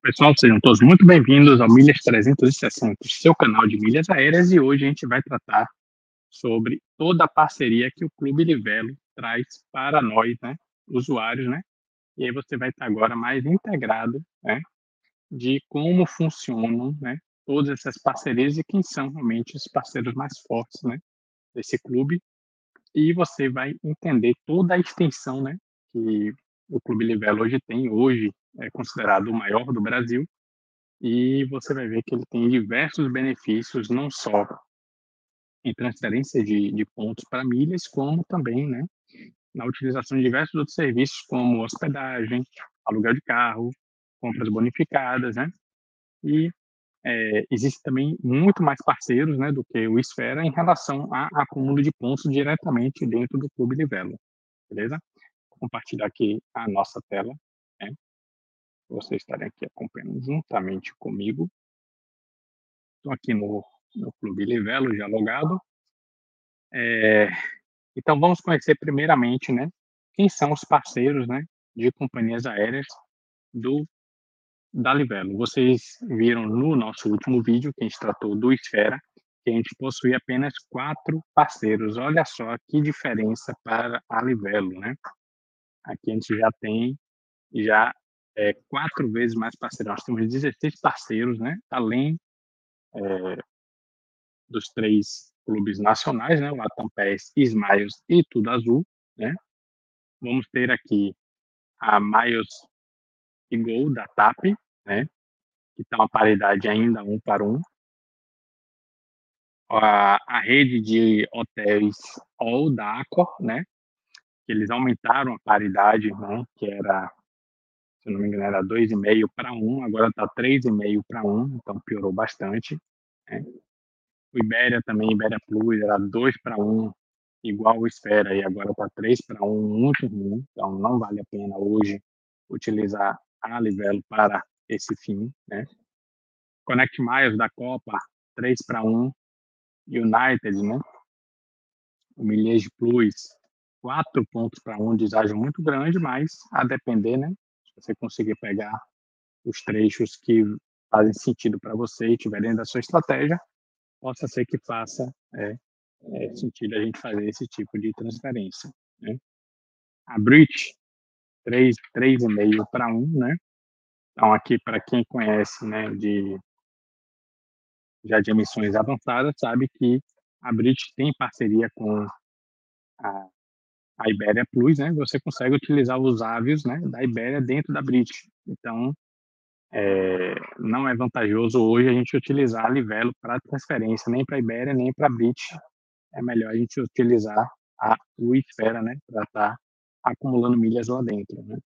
pessoal, sejam todos muito bem-vindos ao Milhas 360, seu canal de milhas aéreas, e hoje a gente vai tratar sobre toda a parceria que o Clube Livelo traz para nós, né, usuários, né, e aí você vai estar agora mais integrado, né, de como funcionam, né, todas essas parcerias e quem são realmente os parceiros mais fortes, né, desse clube, e você vai entender toda a extensão, né, que o Clube Livelo hoje tem, hoje é considerado o maior do Brasil, e você vai ver que ele tem diversos benefícios, não só em transferência de, de pontos para milhas, como também né, na utilização de diversos outros serviços, como hospedagem, aluguel de carro, compras bonificadas, né? E é, existe também muito mais parceiros né, do que o Esfera em relação a acúmulo de pontos diretamente dentro do Clube Livelo, beleza? Compartilhar aqui a nossa tela, né? Vocês estarem aqui acompanhando juntamente comigo. Estou aqui no, no Clube Livelo, já logado. É, então, vamos conhecer primeiramente, né, quem são os parceiros, né, de companhias aéreas do da Livelo. Vocês viram no nosso último vídeo, que a gente tratou do Esfera, que a gente possui apenas quatro parceiros. Olha só que diferença para a Livelo, né? Aqui a gente já tem já é, quatro vezes mais parceiros. Nós temos 16 parceiros, né? Além é, dos três clubes nacionais, né? O Latam PES, Smiles e Tudo Azul, né? Vamos ter aqui a Miles e Gol da TAP, né? Que está uma paridade ainda um para um. A, a rede de hotéis All da Accor, né? Que eles aumentaram a paridade, né? Que era, se não me engano, era 2,5 para 1, agora está 3,5 para 1, então piorou bastante. Né? O Ibéria também, Ibéria Plus, era 2 para 1, igual o Esfera, e agora está 3 para 1, muito ruim. Então não vale a pena hoje utilizar a Livelo para esse fim, né? Connect Miles da Copa, 3 para 1. United, né? O Milhage Plus, 4 pontos para 1, deságio muito grande, mas a depender, né? Se você conseguir pegar os trechos que fazem sentido para você e tiverem da sua estratégia, possa ser que faça é, é, sentido a gente fazer esse tipo de transferência. Né? A Bridge, 3,5 para 1, né? Então, aqui, para quem conhece, né, de, já de emissões avançadas, sabe que a Bridge tem parceria com a, a Ibéria Plus, né? Você consegue utilizar os avios, né, da Ibéria dentro da Bridge. Então, é, não é vantajoso hoje a gente utilizar a Livelo para transferência, nem para a Ibéria, nem para a Bridge. É melhor a gente utilizar a Uifera, né, para estar tá acumulando milhas lá dentro, né?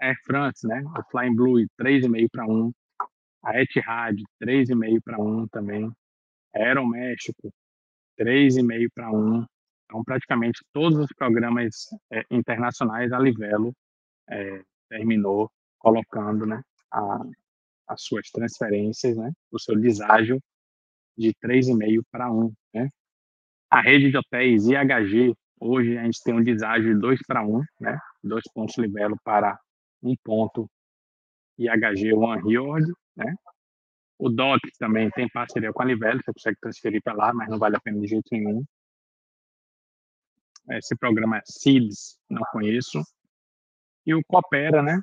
Air France, né? O Flying Blue, 3,5 para 1. A Etihad, 3,5 para 1 também. Aeroméxico, 3,5 para 1. Então, praticamente todos os programas é, internacionais, a Livelo é, terminou colocando né, a, as suas transferências, né, o seu deságio de 3,5 para 1. Né? A rede de hotéis IHG, hoje a gente tem um deságio de 2 para 1, né? dois pontos Livelo para um ponto IHG One Riord, né? O DOC também tem parceria com a Livelo, você consegue transferir para lá, mas não vale a pena de jeito nenhum. Esse programa é SIDS, não conheço. E o Coopera, né?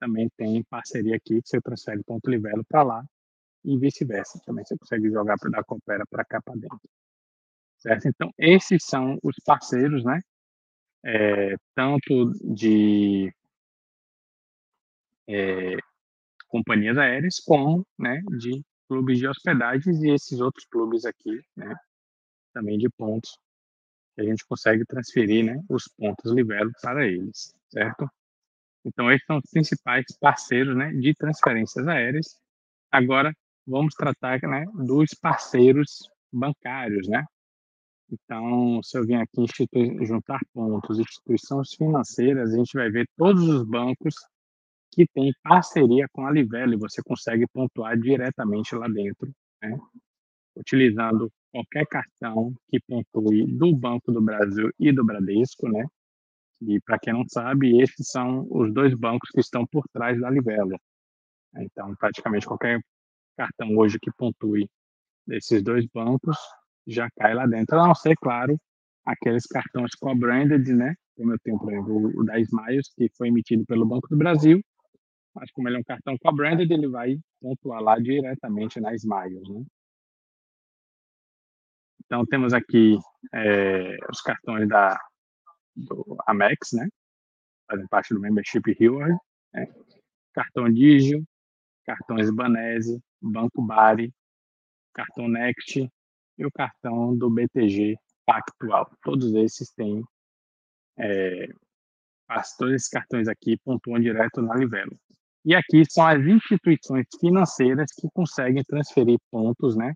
também tem parceria aqui que você transfere ponto Livelo para lá e vice-versa. Também você consegue jogar da Coopera para cá para dentro. Certo? Então, esses são os parceiros, né? É, tanto de é, companhias aéreas como né, de clubes de hospedagens e esses outros clubes aqui, né? Também de pontos a gente consegue transferir, né? Os pontos Livelo para eles, certo? Então, esses são os principais parceiros né, de transferências aéreas. Agora, vamos tratar né, dos parceiros bancários. Né? Então, se eu vim aqui juntar pontos, instituições financeiras, a gente vai ver todos os bancos que têm parceria com a Livelo e você consegue pontuar diretamente lá dentro, né? utilizando qualquer cartão que pontue do Banco do Brasil e do Bradesco, né? E para quem não sabe, esses são os dois bancos que estão por trás da Livelo. Então, praticamente qualquer cartão hoje que pontue desses dois bancos já cai lá dentro. A não ser, claro, aqueles cartões co-branded, né? Como eu tenho, por exemplo, o da Smiles, que foi emitido pelo Banco do Brasil, mas como ele é um cartão co-branded, ele vai pontuar lá diretamente na Smiles, né? Então, temos aqui é, os cartões da do Amex, né? Fazem parte do Membership Reward. Né? Cartão Digio, cartões Banese, Banco Bari, cartão Next e o cartão do BTG Pactual. Todos esses têm, é, todos esses cartões aqui pontuam direto na Livelo. E aqui são as instituições financeiras que conseguem transferir pontos, né,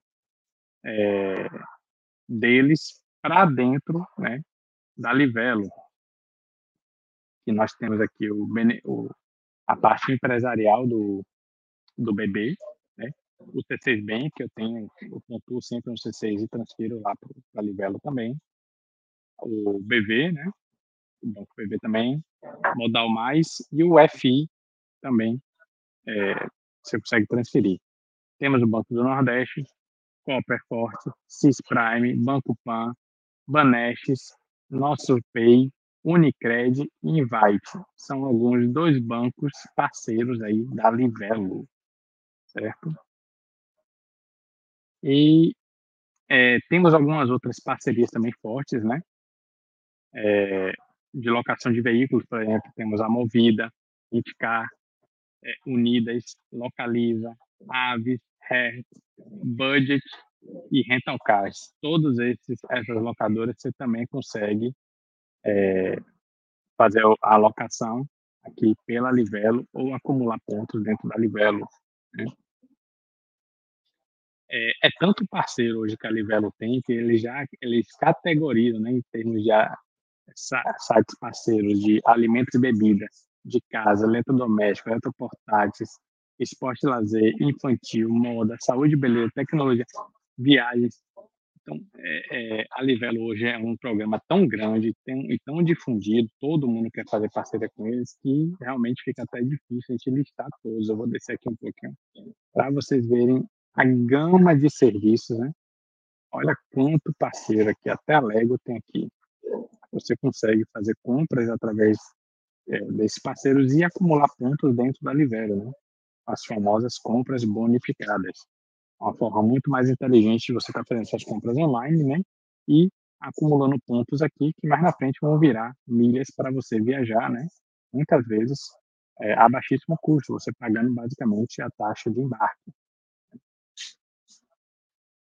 é, deles para dentro, né, da Livelo. Que nós temos aqui o, o a parte empresarial do, do BB, né? o T6 Bank, que eu tenho, eu pontuo sempre no C6 e transfiro lá para a Livelo também. O BV, né? o Banco BV também, Modal Mais, e o FI também, é, você consegue transferir. Temos o Banco do Nordeste, Copper Forte, Cis Prime, Banco Pan, Banestes, Nosso Pay, Unicred e Invite. São alguns dois bancos parceiros aí da Livelo certo? E é, temos algumas outras parcerias também fortes, né? É, de locação de veículos, por exemplo, temos a Movida, Indicar, é, Unidas, Localiza, Aves, Hertz, Budget e Rental Cars. Todos esses essas locadoras você também consegue é, fazer a alocação aqui pela Livelo ou acumular pontos dentro da Livelo. Né? é, é tanto parceiro hoje que a Livelo tem que eles já eles categorizam, né, em termos de sites parceiros de alimentos e bebidas, de casa, eletrodoméstico, eletroportáteis, esporte lazer, infantil, moda, saúde, beleza, tecnologia, viagens. Então, é, é, a Livelo hoje é um programa tão grande e tão difundido, todo mundo quer fazer parceria com eles, que realmente fica até difícil a gente listar todos. Eu vou descer aqui um pouquinho para vocês verem a gama de serviços, né? Olha quanto parceiro aqui, até a Lego tem aqui. Você consegue fazer compras através é, desses parceiros e acumular pontos dentro da Livelo, né? As famosas compras bonificadas. Uma forma muito mais inteligente de você estar tá fazendo suas compras online, né? E acumulando pontos aqui que mais na frente vão virar milhas para você viajar, né? Muitas vezes é, a baixíssimo custo, você pagando basicamente a taxa de embarque.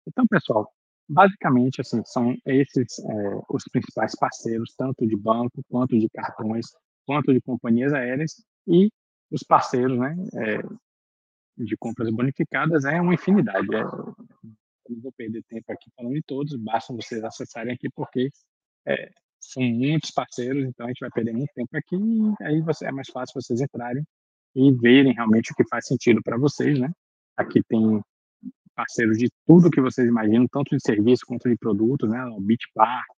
Então, pessoal, basicamente, assim, são esses é, os principais parceiros, tanto de banco, quanto de cartões, quanto de companhias aéreas, e os parceiros né, é, de compras bonificadas é uma infinidade. É, não vou perder tempo aqui falando de todos, basta vocês acessarem aqui, porque é, são muitos parceiros, então a gente vai perder muito tempo aqui, e aí você, é mais fácil vocês entrarem e verem realmente o que faz sentido para vocês, né? Aqui tem parceiros de tudo que vocês imaginam, tanto de serviço quanto de produtos, né? O Beach Park,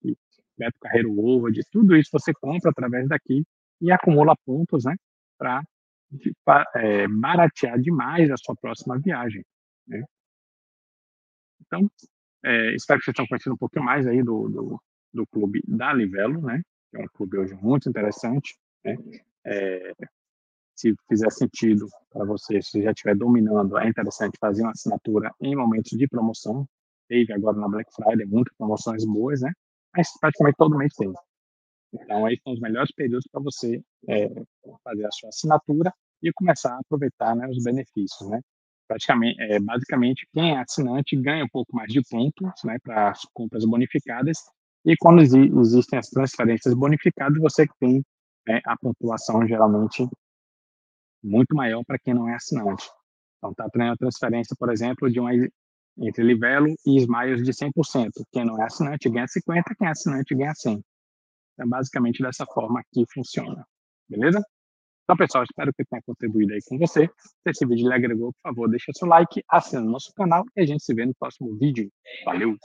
Beto Carreiro Ovo, de tudo isso você compra através daqui e acumula pontos, né? Para é, baratear demais a sua próxima viagem. Né? Então, é, espero que vocês tenham conhecido um pouquinho mais aí do, do, do clube da Livelo, né? Que é um clube hoje muito interessante, né? É, se fizer sentido para você, se já estiver dominando, é interessante fazer uma assinatura em momentos de promoção. Teve agora na Black Friday muitas promoções boas, né? Mas praticamente todo mês tem. Então, aí são os melhores períodos para você é, fazer a sua assinatura e começar a aproveitar né, os benefícios, né? Praticamente, é, basicamente, quem é assinante ganha um pouco mais de pontos, né, para as compras bonificadas. E quando existem as transferências bonificadas, você tem né, a pontuação geralmente muito maior para quem não é assinante. Então, está tendo a transferência, por exemplo, de uma entre Livelo e Smiles de 100%. Quem não é assinante ganha 50%, quem é assinante ganha 100%. Então, basicamente dessa forma que funciona. Beleza? Então, pessoal, espero que tenha contribuído aí com você. Se esse vídeo lhe agregou, por favor, deixa seu like, assina o nosso canal e a gente se vê no próximo vídeo. Valeu!